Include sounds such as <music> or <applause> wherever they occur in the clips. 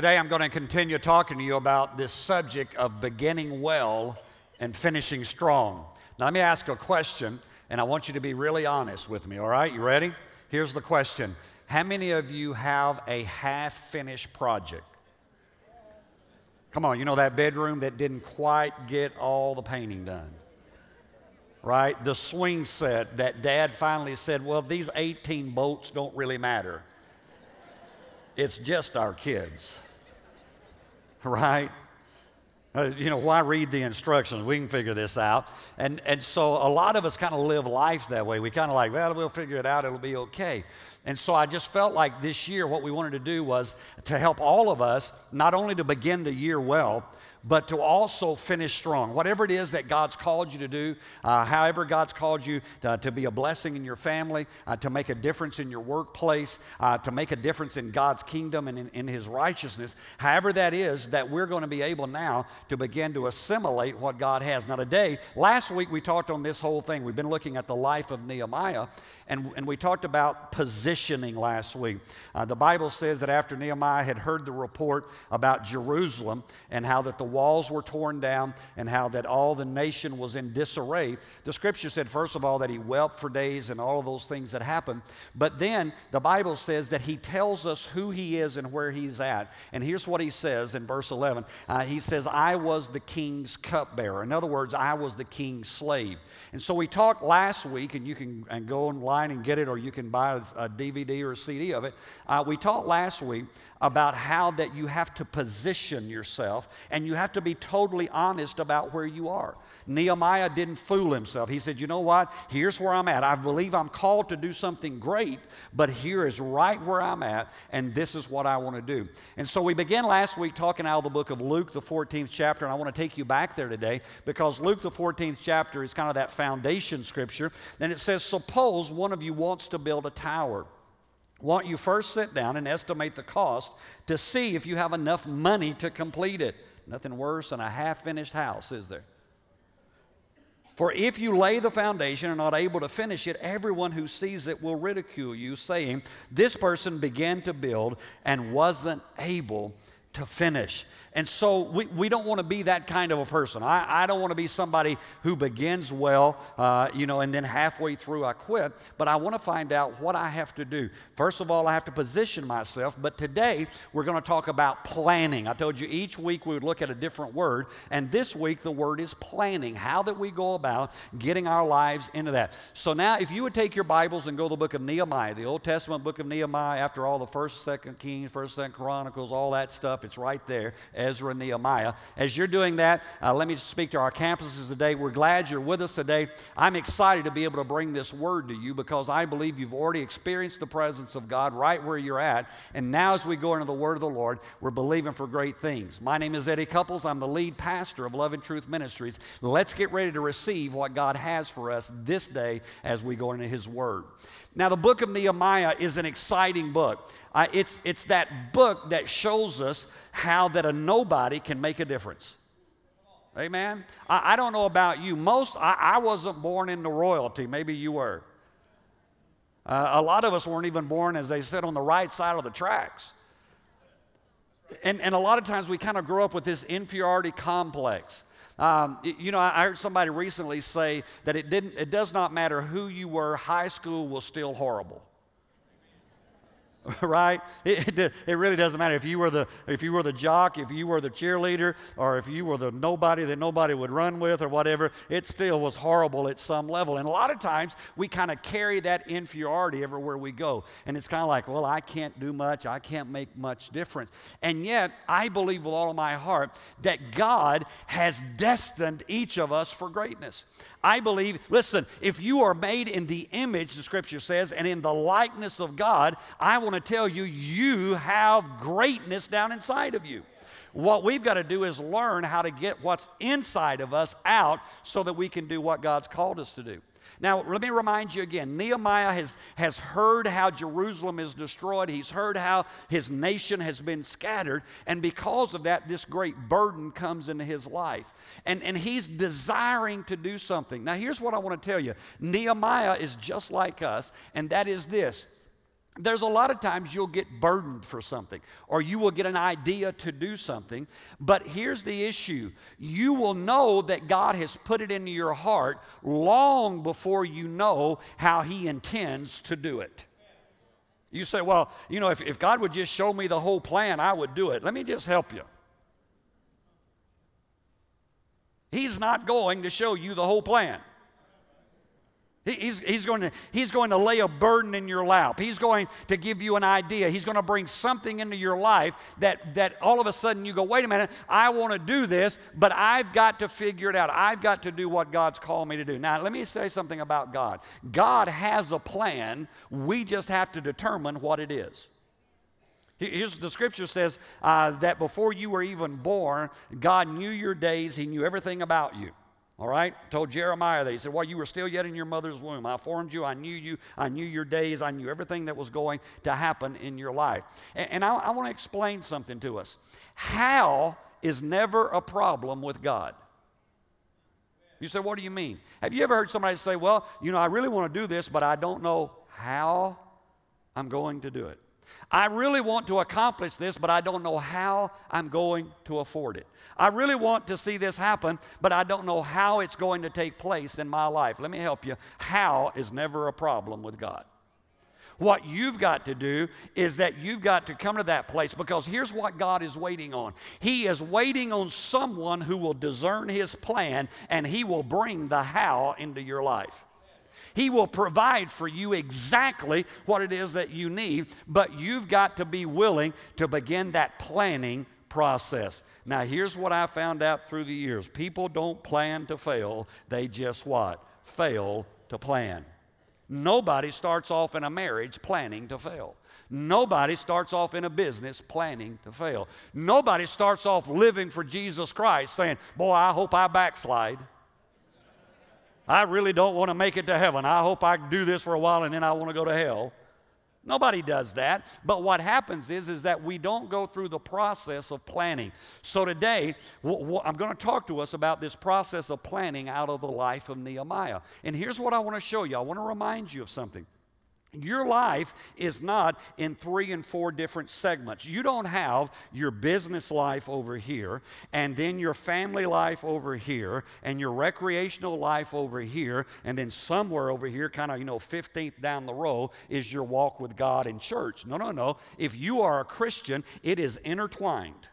Today I'm going to continue talking to you about this subject of beginning well and finishing strong. Now, let me ask a question, and I want you to be really honest with me, all right? You ready? Here's the question How many of you have a half finished project? Come on, you know that bedroom that didn't quite get all the painting done? Right? The swing set that dad finally said, well, these 18 bolts don't really matter. It's just our kids, <laughs> right? Uh, you know, why read the instructions? We can figure this out. And, and so a lot of us kind of live life that way. We kind of like, well, we'll figure it out, it'll be okay. And so I just felt like this year, what we wanted to do was to help all of us, not only to begin the year well, but to also finish strong. Whatever it is that God's called you to do, uh, however God's called you to, to, be a blessing in your family, uh, to make a difference in your workplace, uh, to make a difference in God's kingdom and in, in His righteousness, however that is, that we're going to be able now to begin to assimilate what God has. Now, today, last week we talked on this whole thing. We've been looking at the life of Nehemiah, and, and we talked about positioning last week. Uh, the Bible says that after Nehemiah had heard the report about Jerusalem and how that the walls were torn down and how that all the nation was in disarray, the scripture said, first of all, that he wept for days and all of those things that happened. But then the Bible says that he tells us who he is and where he's at. And here's what he says in verse 11 uh, He says, I was the king's cupbearer. In other words, I was the king's slave. And so we talked last week, and you can and go online and get it, or you can buy a DVD or a CD of it. Uh, we talked last week about how that you have to position yourself and you have to be totally honest about where you are. Nehemiah didn't fool himself. He said, You know what? Here's where I'm at. I believe I'm called to do something great, but here is right where I'm at, and this is what I want to do. And so we began last week talking out of the book of Luke, the 14th chapter, and I want to take you back there today because Luke, the 14th chapter, is kind of that foundation scripture. And it says, Suppose one of you wants to build a tower. Don't you first sit down and estimate the cost to see if you have enough money to complete it? Nothing worse than a half finished house, is there? For if you lay the foundation and are not able to finish it, everyone who sees it will ridicule you, saying, This person began to build and wasn't able to finish. And so we, we don't want to be that kind of a person. I, I don't want to be somebody who begins well, uh, you know, and then halfway through I quit. But I want to find out what I have to do. First of all, I have to position myself. But today we're going to talk about planning. I told you each week we would look at a different word. And this week the word is planning. How that we go about getting our lives into that. So now if you would take your Bibles and go to the book of Nehemiah, the Old Testament book of Nehemiah, after all the first, second Kings, first, second Chronicles, all that stuff, it's right there Ezra, Nehemiah. As you're doing that, uh, let me speak to our campuses today. We're glad you're with us today. I'm excited to be able to bring this word to you because I believe you've already experienced the presence of God right where you're at. And now, as we go into the word of the Lord, we're believing for great things. My name is Eddie Cupples. I'm the lead pastor of Love and Truth Ministries. Let's get ready to receive what God has for us this day as we go into His word. Now, the book of Nehemiah is an exciting book. Uh, it's, it's that book that shows us how that a nobody can make a difference. Amen. I, I don't know about you. Most, I, I, wasn't born into royalty. Maybe you were. Uh, a lot of us weren't even born, as they said, on the right side of the tracks. And, and a lot of times we kind of grow up with this inferiority complex. Um, you know, I heard somebody recently say that it, didn't, it does not matter who you were, high school was still horrible. <laughs> right? It, it, really doesn't matter if you were the if you were the jock, if you were the cheerleader, or if you were the nobody that nobody would run with, or whatever. It still was horrible at some level. And a lot of times we kind of carry that inferiority everywhere we go, and it's kind of like, well, I can't do much, I can't make much difference. And yet, I believe with all of my heart that God has destined each of us for greatness. I believe, listen, if you are made in the image, the scripture says, and in the likeness of God, I want to tell you, you have greatness down inside of you. What we've got to do is learn how to get what's inside of us out so that we can do what God's called us to do. Now, let me remind you again Nehemiah has, has heard how Jerusalem is destroyed, he's heard how his nation has been scattered, and because of that, this great burden comes into his life. And, and he's desiring to do something. Now, here's what I want to tell you Nehemiah is just like us, and that is this there's a lot of times you'll get burdened for something or you will get an idea to do something. But here's the issue you will know that God has put it into your heart long before you know how He intends to do it. You say, well, you know, if, if God would just show me the whole plan, I would do it. Let me just help you. He's not going to show you the whole plan. He's, he's, going to, he's going to lay a burden in your lap. He's going to give you an idea. He's going to bring something into your life that, that all of a sudden you go, wait a minute, I want to do this, but I've got to figure it out. I've got to do what God's called me to do. Now, let me say something about God. God has a plan. We just have to determine what it is. Here's the scripture says uh, that before you were even born, God knew your days, He knew everything about you. All right? Told Jeremiah that. He said, While you were still yet in your mother's womb, I formed you, I knew you, I knew your days, I knew everything that was going to happen in your life. And, and I, I want to explain something to us. How is never a problem with God. You say, What do you mean? Have you ever heard somebody say, Well, you know, I really want to do this, but I don't know how I'm going to do it? I really want to accomplish this, but I don't know how I'm going to afford it. I really want to see this happen, but I don't know how it's going to take place in my life. Let me help you. How is never a problem with God. What you've got to do is that you've got to come to that place because here's what God is waiting on. He is waiting on someone who will discern His plan and He will bring the how into your life. He will provide for you exactly what it is that you need, but you've got to be willing to begin that planning process. Now, here's what I found out through the years people don't plan to fail, they just what? Fail to plan. Nobody starts off in a marriage planning to fail. Nobody starts off in a business planning to fail. Nobody starts off living for Jesus Christ saying, Boy, I hope I backslide. I really don't want to make it to heaven. I hope I do this for a while and then I want to go to hell. Nobody does that. But what happens is, is that we don't go through the process of planning. So today, I'm going to talk to us about this process of planning out of the life of Nehemiah. And here's what I want to show you. I want to remind you of something. Your life is not in three and four different segments. You don't have your business life over here, and then your family life over here, and your recreational life over here, and then somewhere over here, kind of, you know, 15th down the row, is your walk with God in church. No, no, no. If you are a Christian, it is intertwined.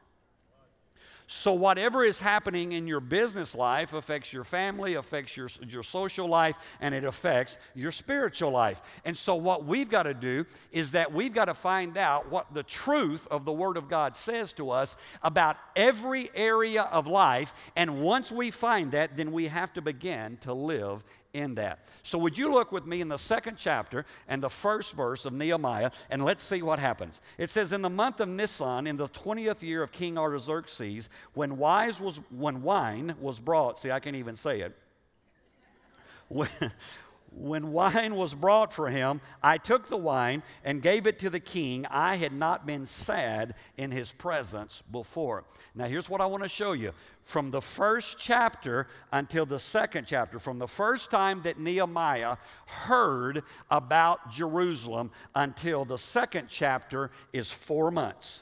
So, whatever is happening in your business life affects your family, affects your, your social life, and it affects your spiritual life. And so, what we've got to do is that we've got to find out what the truth of the Word of God says to us about every area of life. And once we find that, then we have to begin to live in that. So, would you look with me in the second chapter and the first verse of Nehemiah, and let's see what happens. It says, In the month of Nisan, in the 20th year of King Artaxerxes, when, was, when wine was brought, see, I can't even say it. <laughs> When, when wine was brought for him, I took the wine and gave it to the king. I had not been sad in his presence before. Now, here's what I want to show you. From the first chapter until the second chapter, from the first time that Nehemiah heard about Jerusalem until the second chapter is four months.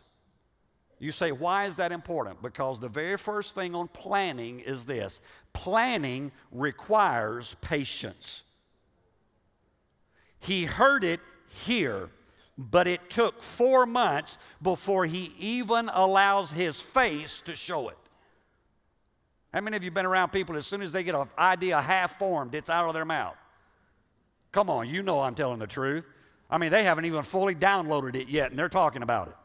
You say, why is that important? Because the very first thing on planning is this planning requires patience. He heard it here, but it took four months before he even allows his face to show it. How many of you been around people as soon as they get an idea half formed, it's out of their mouth? Come on, you know I'm telling the truth. I mean, they haven't even fully downloaded it yet, and they're talking about it.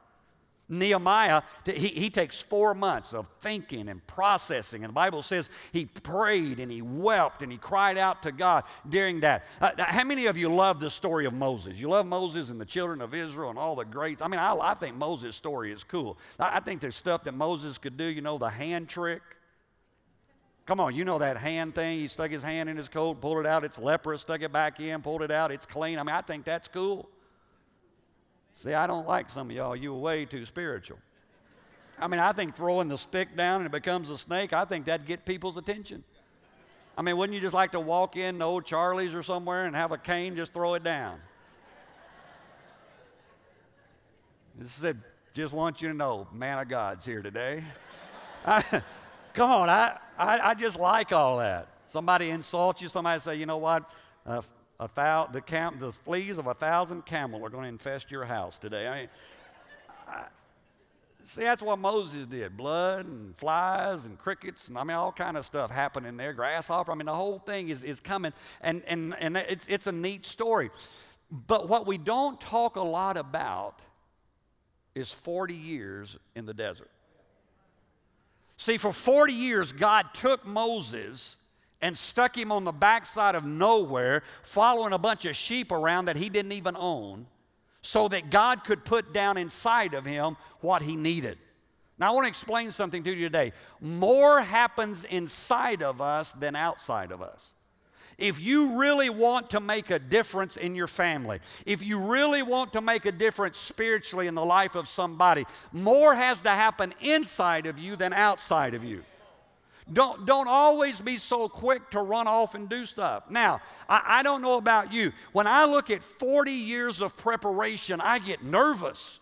Nehemiah, he, he takes four months of thinking and processing. And the Bible says he prayed and he wept and he cried out to God during that. Uh, how many of you love the story of Moses? You love Moses and the children of Israel and all the greats. I mean, I, I think Moses' story is cool. I, I think there's stuff that Moses could do, you know, the hand trick. Come on, you know that hand thing. He stuck his hand in his coat, pulled it out. It's leprous, stuck it back in, pulled it out. It's clean. I mean, I think that's cool. See, I don't like some of y'all. You are way too spiritual. I mean, I think throwing the stick down and it becomes a snake, I think that'd get people's attention. I mean, wouldn't you just like to walk in to old Charlie's or somewhere and have a cane, just throw it down? He said, just want you to know, man of God's here today. <laughs> I, come on, I, I, I, just like all that. Somebody insults you, somebody say, you know what? Uh, a thou, the, cam, the fleas of a thousand camel are going to infest your house today. I, I, see, that's what Moses did. Blood and flies and crickets and I mean all kind of stuff happening there. Grasshopper. I mean the whole thing is, is coming and, and, and it's, it's a neat story. But what we don't talk a lot about is 40 years in the desert. See, for 40 years, God took Moses and stuck him on the backside of nowhere, following a bunch of sheep around that he didn't even own, so that God could put down inside of him what he needed. Now, I want to explain something to you today. More happens inside of us than outside of us if you really want to make a difference in your family, if you really want to make a difference spiritually in the life of somebody, more has to happen inside of you than outside of you. Don't, don't always be so quick to run off and do stuff. Now, I, I don't know about you. When I look at 40 years of preparation, I get nervous.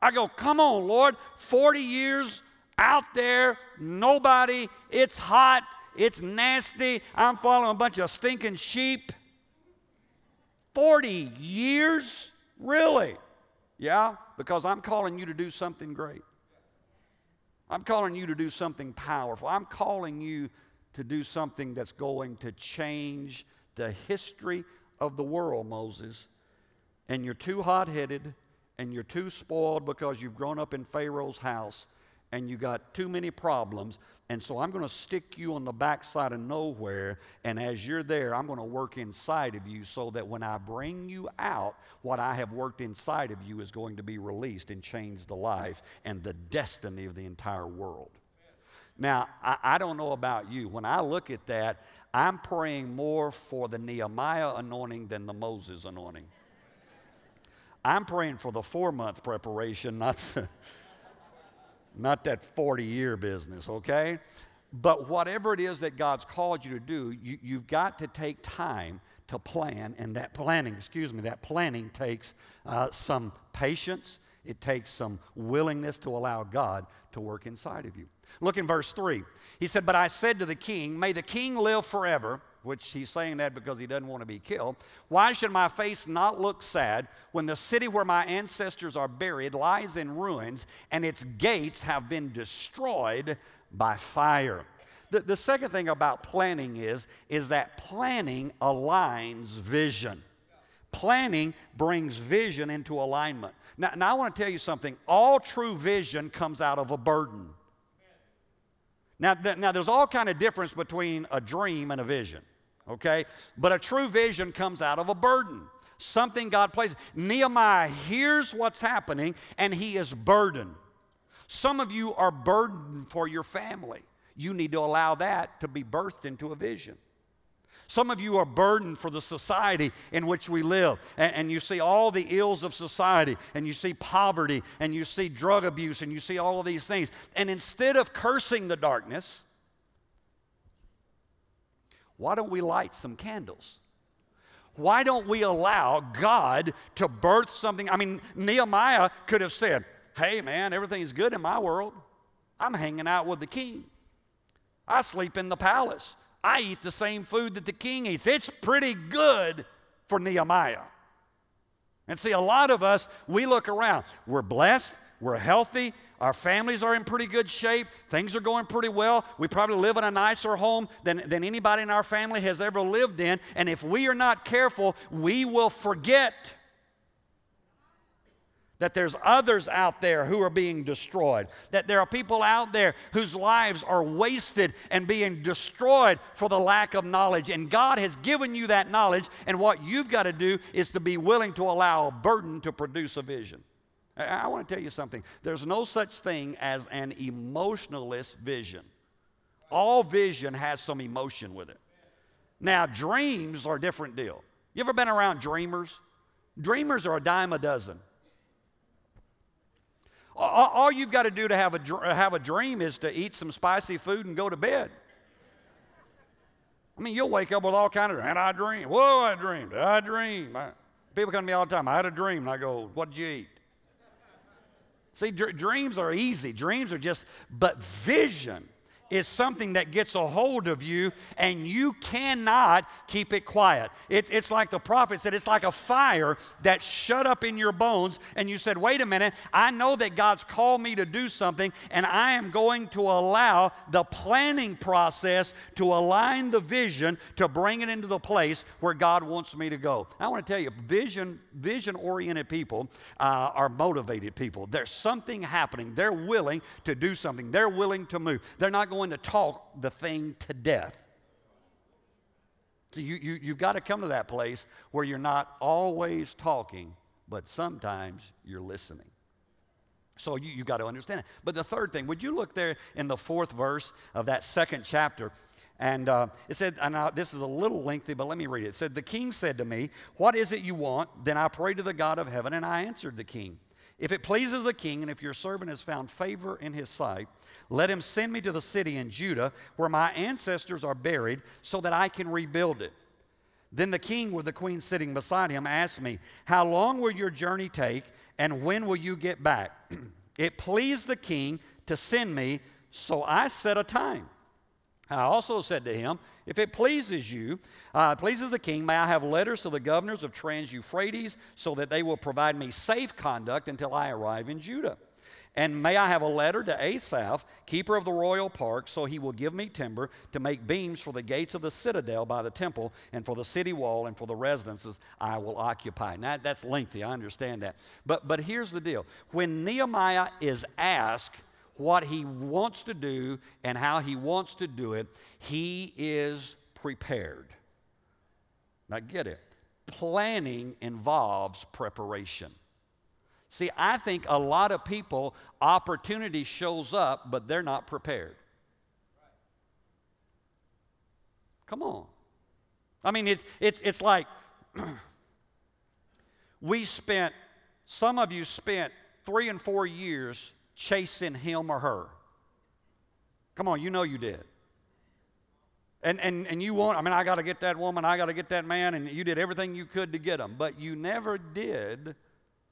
I go, come on, Lord, 40 years out there, nobody, it's hot, it's nasty. I'm following a bunch of stinking sheep. 40 years? Really? Yeah, because I'm calling you to do something great. I'm calling you to do something powerful. I'm calling you to do something that's going to change the history of the world, Moses. And you're too hot headed and you're too spoiled because you've grown up in Pharaoh's house and you got too many problems. And so I'm going to stick you on the backside of nowhere. And as you're there, I'm going to work inside of you so that when I bring you out, what I have worked inside of you is going to be released and change the life and the destiny of the entire world. Now, I, I don't know about you. When I look at that, I'm praying more for the Nehemiah anointing than the Moses anointing. I'm praying for the four month preparation, not the not that 40 year business, okay? But whatever it is that God's called you to do, you, you've got to take time to plan, and that planning, excuse me, that planning takes uh, some patience. It takes some willingness to allow God to work inside of you. Look in verse 3. He said, But I said to the king, May the king live forever which he's saying that because he doesn't want to be killed. Why should my face not look sad when the city where my ancestors are buried lies in ruins and its gates have been destroyed by fire? The, the second thing about planning is, is that planning aligns vision. Planning brings vision into alignment. Now, now I want to tell you something. All true vision comes out of a burden. Now, th- now there's all kind of difference between a dream and a vision, okay? But a true vision comes out of a burden, something God places. Nehemiah hears what's happening and he is burdened. Some of you are burdened for your family. You need to allow that to be birthed into a vision. Some of you are burdened for the society in which we live, and, and, you see all the ills of society, and you see poverty, and you see drug abuse, and you see all of these things. And instead of cursing the darkness, why don't we light some candles? Why don't we allow God to birth something? I mean, Nehemiah could have said, Hey, man, everything's good in my world. I'm hanging out with the king. I sleep in the palace. I eat the same food that the king eats. It's pretty good for Nehemiah. And see, a lot of us, we look around. We're blessed, we're healthy, our families are in pretty good shape, things are going pretty well. We probably live in a nicer home than, than anybody in our family has ever lived in. And if we are not careful, we will forget that there's others out there who are being destroyed, that there are people out there whose lives are wasted and being destroyed for the lack of knowledge. And God has given you that knowledge, and what you've got to do is to be willing to allow a burden to produce a vision. I, I want to tell you something there's no such thing as an emotionalist vision, all vision has some emotion with it. Now, dreams are a different deal. You ever been around dreamers? Dreamers are a dime a dozen. All, you've got to do to have a, have a dream is to eat some spicy food and go to bed. I mean, you'll wake up with all kind of, and I dream. Whoa, I dreamed. I dreamed. I, people come to me all the time. I had a dream. And I go, what did you eat? See, dr- dreams are easy. Dreams are just, but vision is something that gets a hold of you and you cannot keep it quiet. It, it's like the prophet said, it's like a fire that shut up in your bones. And you said, wait a minute, I know that God's called me to do something and I am going to allow the planning process to align the vision to bring it into the place where God wants me to go. I want to tell you, vision, vision oriented people uh, are motivated people. There's something happening. They're willing to do something, they're willing to move. They're not going going to talk the thing to death. So you, you, you've got to come to that place where you're not always talking, but sometimes you're listening. So you, you've got to understand it. But the third thing, would you look there in the fourth verse of that second chapter? And uh, it said, and now this is a little lengthy, but let me read it. It said, The king said to me, What is it you want? Then I prayed to the God of heaven, and I answered the king. If it pleases the king, and if your servant has found favor in his sight, let him send me to the city in Judah where my ancestors are buried so that I can rebuild it. Then the king, with the queen sitting beside him, asked me, How long will your journey take, and when will you get back? <clears throat> it pleased the king to send me, so I set a time. I also said to him, If it pleases you, uh, pleases the king, may I have letters to the governors of Trans Euphrates so that they will provide me safe conduct until I arrive in Judah. And may I have a letter to Asaph, keeper of the royal park, so he will give me timber to make beams for the gates of the citadel by the temple, and for the city wall, and for the residences I will occupy. Now, that's lengthy, I understand that. But, but here's the deal when Nehemiah is asked what he wants to do and how he wants to do it, he is prepared. Now, get it. Planning involves preparation. See, I think a lot of people, opportunity shows up, but they're not prepared. Come on. I mean, it, it's, it's like <clears throat> we spent, some of you spent three and four years chasing him or her. Come on, you know you did. And, and, and you want, I mean, I got to get that woman, I got to get that man, and you did everything you could to get them, but you never did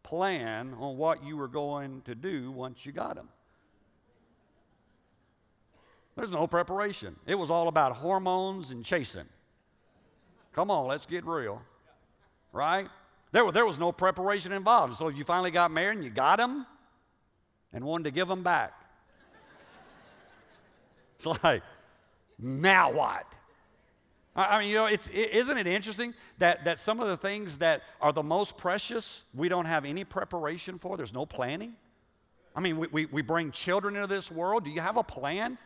plan on what you were going to do once you got them. There's no preparation. It was all about hormones and chasing. Come on, let's get real. Right? There, there was no preparation involved. So you finally got married and you got them and wanted to give them back. It's like, now what? I mean, you know, it's, isn't it interesting that, that some of the things that are the most precious, we don't have any preparation for? There's no planning. I mean, we, we, we bring children into this world. Do you have a plan?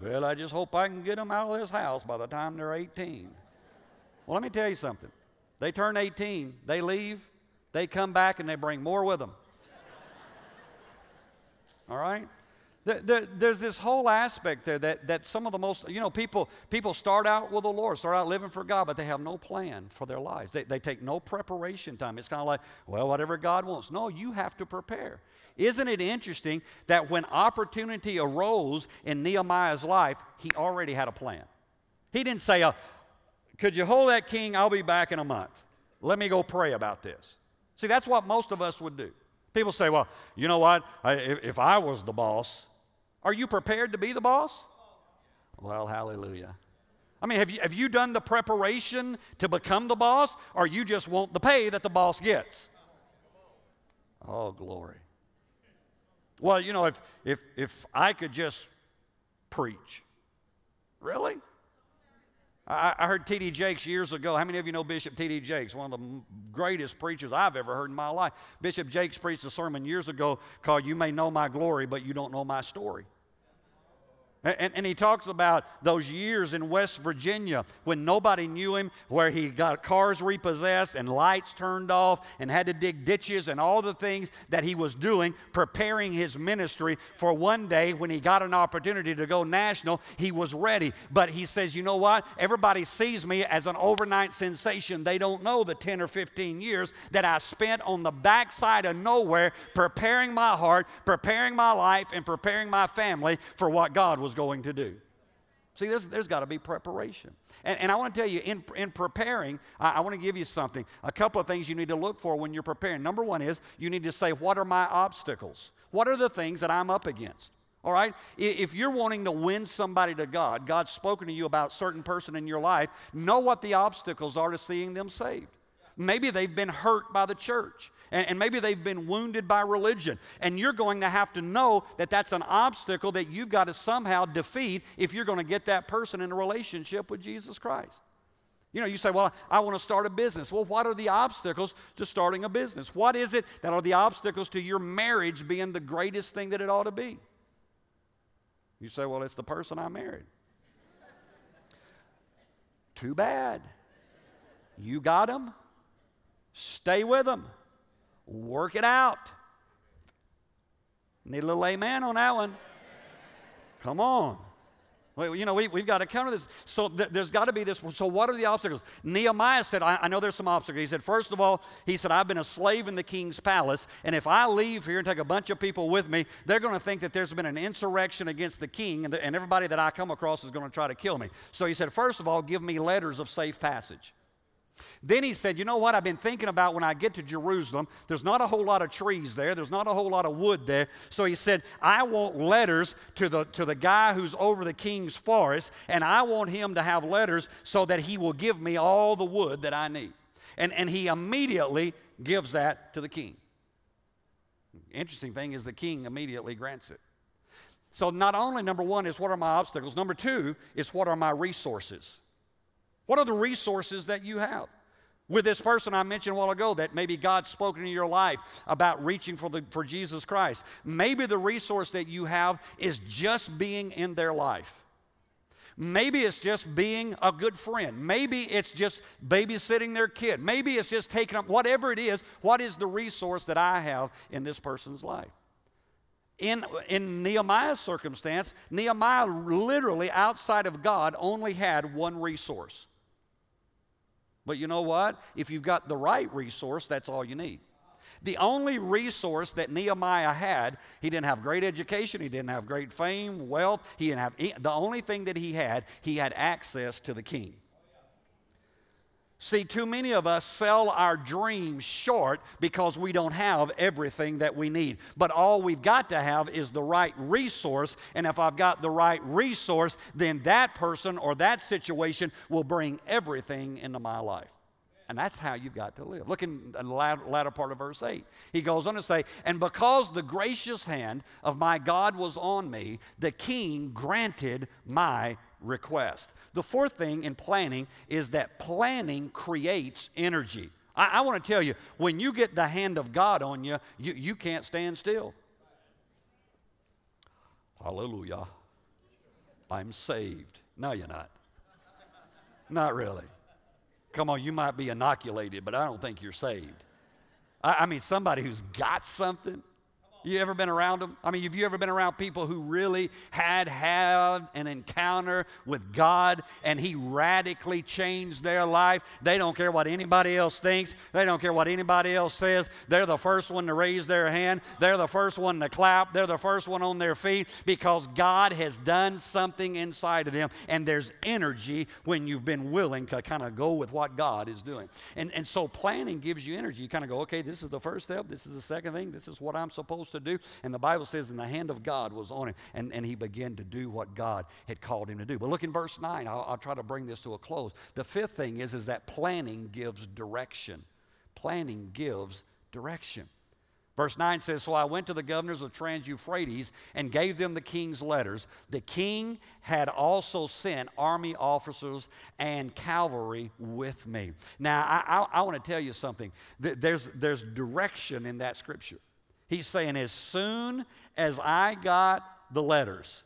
Well, I just hope I can get them out of this house by the time they're 18. Well, let me tell you something. They turn 18, they leave, they come back, and they bring more with them. All right? there's this whole aspect there that, that some of the most, you know, people, people start out with the Lord, start out living for God, but they have no plan for their lives. They, they take no preparation time. It's kind of like, well, whatever God wants. No, you have to prepare. Isn't it interesting that when opportunity arose in Nehemiah's life, he already had a plan? He didn't say, uh, Could you hold that king? I'll be back in a month. Let me go pray about this. See, that's what most of us would do. People say, Well, you know what? I, if, if I was the boss, are you prepared to be the boss? Well, hallelujah. I mean, have you, have you done the preparation to become the boss, or you just want the pay that the boss gets? Oh, glory. Well, you know, if, if, if I could just preach. Really? I, heard T.D. Jakes years ago. How many of you know Bishop T.D. Jakes? One of the greatest preachers I've ever heard in my life. Bishop Jakes preached a sermon years ago called You May Know My Glory, but You Don't Know My Story. And, and, he talks about those years in West Virginia when nobody knew him, where he got cars repossessed and lights turned off and had to dig ditches and all the things that he was doing, preparing his ministry for one day when he got an opportunity to go national, he was ready. But he says, you know what? Everybody sees me as an overnight sensation. They don't know the 10 or 15 years that I spent on the backside of nowhere preparing my heart, preparing my life, and preparing my family for what God was was going to do. See, there's, there's got to be preparation. And, and I want to tell you, in, in preparing, I, I want to give you something. A couple of things you need to look for when you're preparing. Number one is you need to say, What are my obstacles? What are the things that I'm up against? All right? If you're wanting to win somebody to God, God's spoken to you about certain person in your life, know what the obstacles are to seeing them saved. Maybe they've been hurt by the church and, and maybe they've been wounded by religion. And you're going to have to know that that's an obstacle that you've got to somehow defeat if you're going to get that person in a relationship with Jesus Christ. You know, you say, Well, I want to start a business. Well, what are the obstacles to starting a business? What is it that are the obstacles to your marriage being the greatest thing that it ought to be? You say, Well, it's the person I married. Too bad. You got them, stay with them. Work it out. Need a little amen on that one. Come on. Well, you know, we, we've got to counter this. So th- there's got to be this. So, what are the obstacles? Nehemiah said, I, I, know there's some obstacles. He said, first of all, he said, I've been a slave in the king's palace, and if I leave here and take a bunch of people with me, they're going to think that there's been an insurrection against the king, and, and everybody that I come across is going to try to kill me. So he said, first of all, give me letters of safe passage. Then he said, You know what? I've been thinking about when I get to Jerusalem, there's not a whole lot of trees there, there's not a whole lot of wood there. So he said, I want letters to the, to the guy who's over the king's forest, and I want him to have letters so that he will give me all the wood that I need. And, and he immediately gives that to the king. Interesting thing is, the king immediately grants it. So, not only number one is what are my obstacles, number two is what are my resources. What are the resources that you have? With this person I mentioned a while ago that maybe God's spoken in your life about reaching for, the, for Jesus Christ. Maybe the resource that you have is just being in their life. Maybe it's just being a good friend. Maybe it's just babysitting their kid. Maybe it's just taking up whatever it is. What is the resource that I have in this person's life? In, in Nehemiah's circumstance, Nehemiah literally outside of God only had one resource but you know what? If you've got the right resource, that's all you need. The only resource that Nehemiah had, he didn't have great education, he didn't have great fame, wealth, he didn't have, the only thing that he had, he had access to the king. See, too many of us sell our dreams short because we don't have everything that we need. But all we've got to have is the right resource. And if I've got the right resource, then that person or that situation will bring everything into my life. And that's how you've got to live. Look in the latter part of verse 8. He goes on to say, And because the gracious hand of my God was on me, the king granted my request. The fourth thing in planning is that planning creates energy. I, I want to tell you, when you get the hand of God on you, you, you can't stand still. Hallelujah. I'm saved. No, you're not. Not really. Come on, you might be inoculated, but I don't think you're saved. I, I mean, somebody who's got something you ever been around them? I mean, have you ever been around people who really had had an encounter with God and He radically changed their life? They don't care what anybody else thinks. They don't care what anybody else says. They're the first one to raise their hand. They're the first one to clap. They're the first one on their feet because God has done something inside of them. And there's energy when you've been willing to kind of go with what God is doing. And, and so planning gives you energy. You kind of go, okay, this is the first step. This is the second thing. This is what I'm supposed to do. And the Bible says, and the hand of God was on him, and, and he began to do what God had called him to do. But look in verse 9. I'll, I'll try to bring this to a close. The fifth thing is, is that planning gives direction. Planning gives direction. Verse 9 says, So I went to the governors of Trans Euphrates and gave them the king's letters. The king had also sent army officers and cavalry with me. Now, I, I, I want to tell you something. There's, there's direction in that scripture. He's saying, as soon as I got the letters,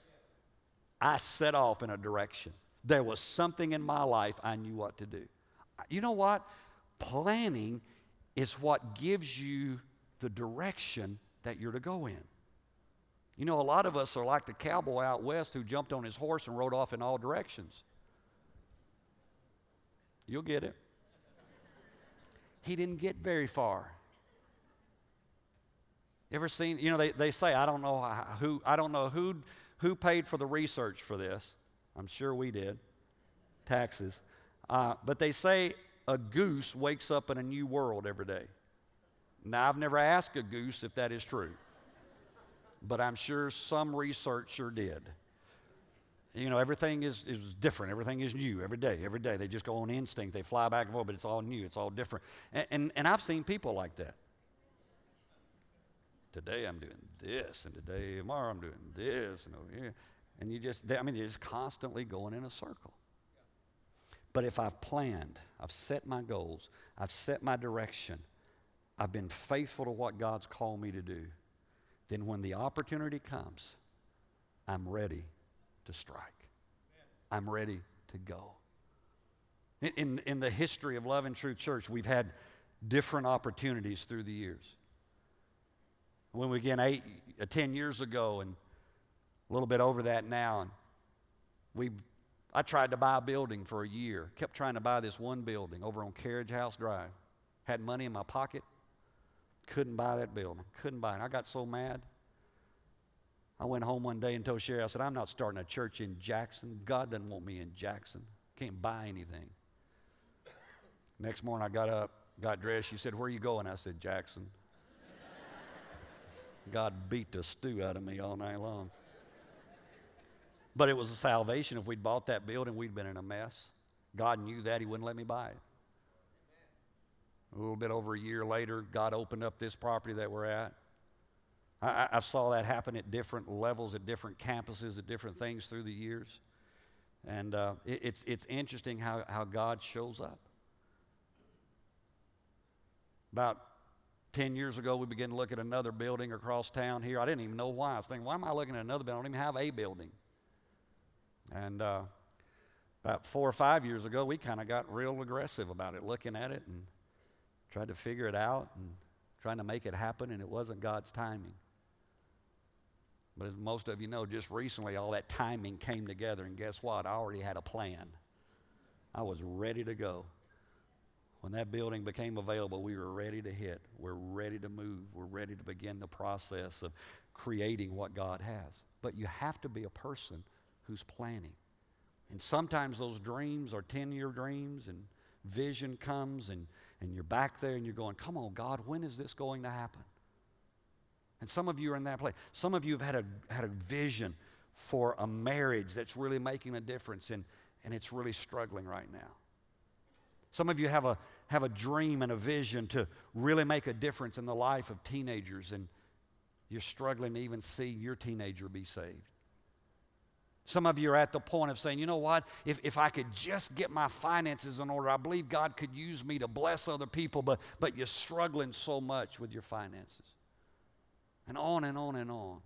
I set off in a direction. There was something in my life I knew what to do. You know what? Planning is what gives you the direction that you're to go in. You know, a lot of us are like the cowboy out west who jumped on his horse and rode off in all directions. You'll get it. He didn't get very far. Ever seen, you know, they, they say, I don't know who, I don't know who, who paid for the research for this, I'm sure we did. Taxes. Uh, but they say a goose wakes up in a new world every day. Now, I've never asked a goose if that is true, but I'm sure some researcher did. You know, everything is, is different. Everything is new every day, every day. They just go on instinct. They fly back and forth, but it's all new. It's all different. And, and, and I've seen people like that. Today I'm doing this, and today, tomorrow I'm doing this, and over here. And you just, I mean, you're just constantly going in a circle. But if I've planned, I've set my goals, I've set my direction, I've been faithful to what God's called me to do, then when the opportunity comes, I'm ready to strike. I'm ready to go. In, in, in, the history of Love and Truth Church, we've had different opportunities through the years. When we began eight, uh, 10 years ago, and a little bit over that now, and we I tried to buy a building for a year. Kept trying to buy this one building over on Carriage House Drive. Had money in my pocket. Couldn't buy that building. Couldn't buy it. I got so mad. I went home one day and told Sherry, I said, I'm not starting a church in Jackson. God doesn't want me in Jackson. Can't buy anything. Next morning I got up, got dressed. She said, Where are you going? I said, Jackson. God beat the stew out of me all night long. But it was a salvation. If we'd bought that building, we'd been in a mess. God knew that. He wouldn't let me buy it. A little bit over a year later, God opened up this property that we're at. I, I, saw that happen at different levels, at different campuses, at different things through the years. And uh, it, it's, it's interesting how, how God shows up. About 10 years ago, we began to look at another building across town here. I didn't even know why. I was thinking, why am I looking at another building? I don't even have a building. And uh, about four or five years ago, we kind of got real aggressive about it, looking at it and tried to figure it out and trying to make it happen, and it wasn't God's timing. But as most of you know, just recently all that timing came together, and guess what? I already had a plan. I was ready to go. When that building became available, we were ready to hit. We're ready to move. We're ready to begin the process of creating what God has. But you have to be a person who's planning. And sometimes those dreams are 10 year dreams, and vision comes, and, and you're back there and you're going, Come on, God, when is this going to happen? And some of you are in that place. Some of you have had a, had a vision for a marriage that's really making a difference, and, and it's really struggling right now. Some of you have a, have a dream and a vision to really make a difference in the life of teenagers, and you're struggling to even see your teenager be saved. Some of you are at the point of saying, you know what, if, if I could just get my finances in order, I believe God could use me to bless other people, but, but you're struggling so much with your finances. And on and on and on.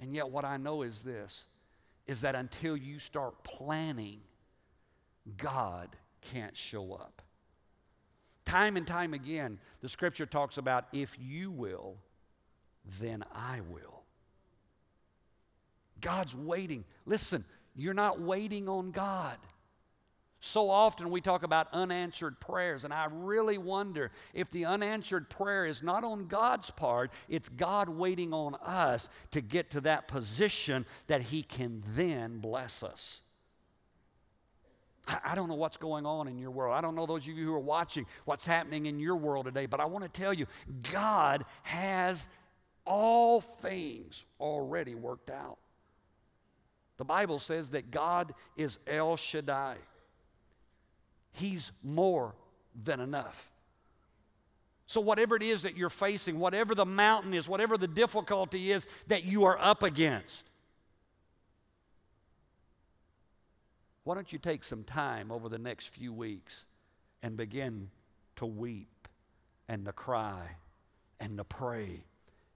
And yet, what I know is this is that until you start planning, God can't show up. Time and time again, the scripture talks about if you will, then I will. God's waiting. Listen, you're not waiting on God. So often we talk about unanswered prayers, and I really wonder if the unanswered prayer is not on God's part, it's God waiting on us to get to that position that He can then bless us. I don't know what's going on in your world. I don't know those of you who are watching what's happening in your world today, but I want to tell you God has all things already worked out. The Bible says that God is El Shaddai. He's more than enough. So, whatever it is that you're facing, whatever the mountain is, whatever the difficulty is that you are up against, why don't you take some time over the next few weeks and begin to weep and to cry and to pray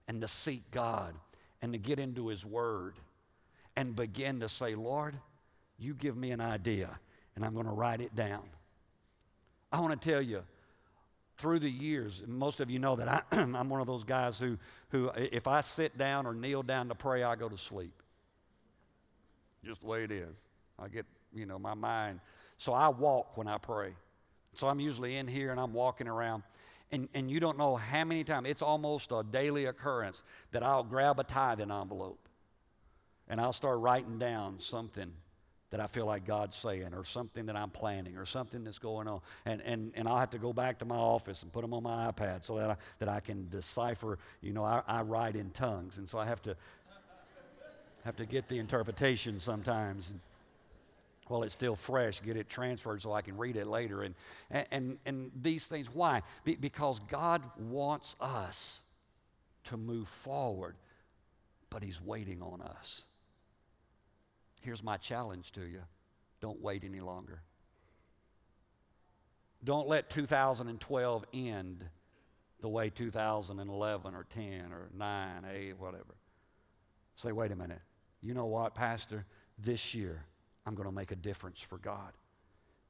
and to seek God and to get into His Word? and begin to say, Lord, you give me an idea, and I'm going to write it down. I want to tell you, through the years, most of you know that I, <clears throat> am one of those guys who, who, if I sit down or kneel down to pray, I go to sleep. Just the way it is. I get, you know, my mind. So I walk when I pray. So I'm usually in here and I'm walking around. And, and you don't know how many times, it's almost a daily occurrence that I'll grab a tithing envelope and I'll start writing down something that I feel like God's saying, or something that I'm planning, or something that's going on. And, and, and I'll have to go back to my office and put them on my iPad so that I, that I can decipher. You know, I, I write in tongues, and so I have to, have to get the interpretation sometimes. While it's still fresh, get it transferred so I can read it later. And, and, and these things, why? Be, because God wants us to move forward, but He's waiting on us. Here's my challenge to you don't wait any longer. Don't let 2012 end the way 2011 or 10 or 9, 8, whatever. Say, wait a minute. You know what, Pastor? This year, I'm going to make a difference for God.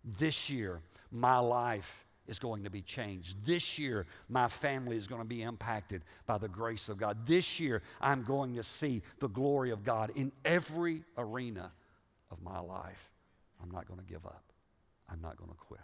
This year, my life is going to be changed. This year, my family is going to be impacted by the grace of God. This year, I'm going to see the glory of God in every arena of my life. I'm not going to give up. I'm not going to quit.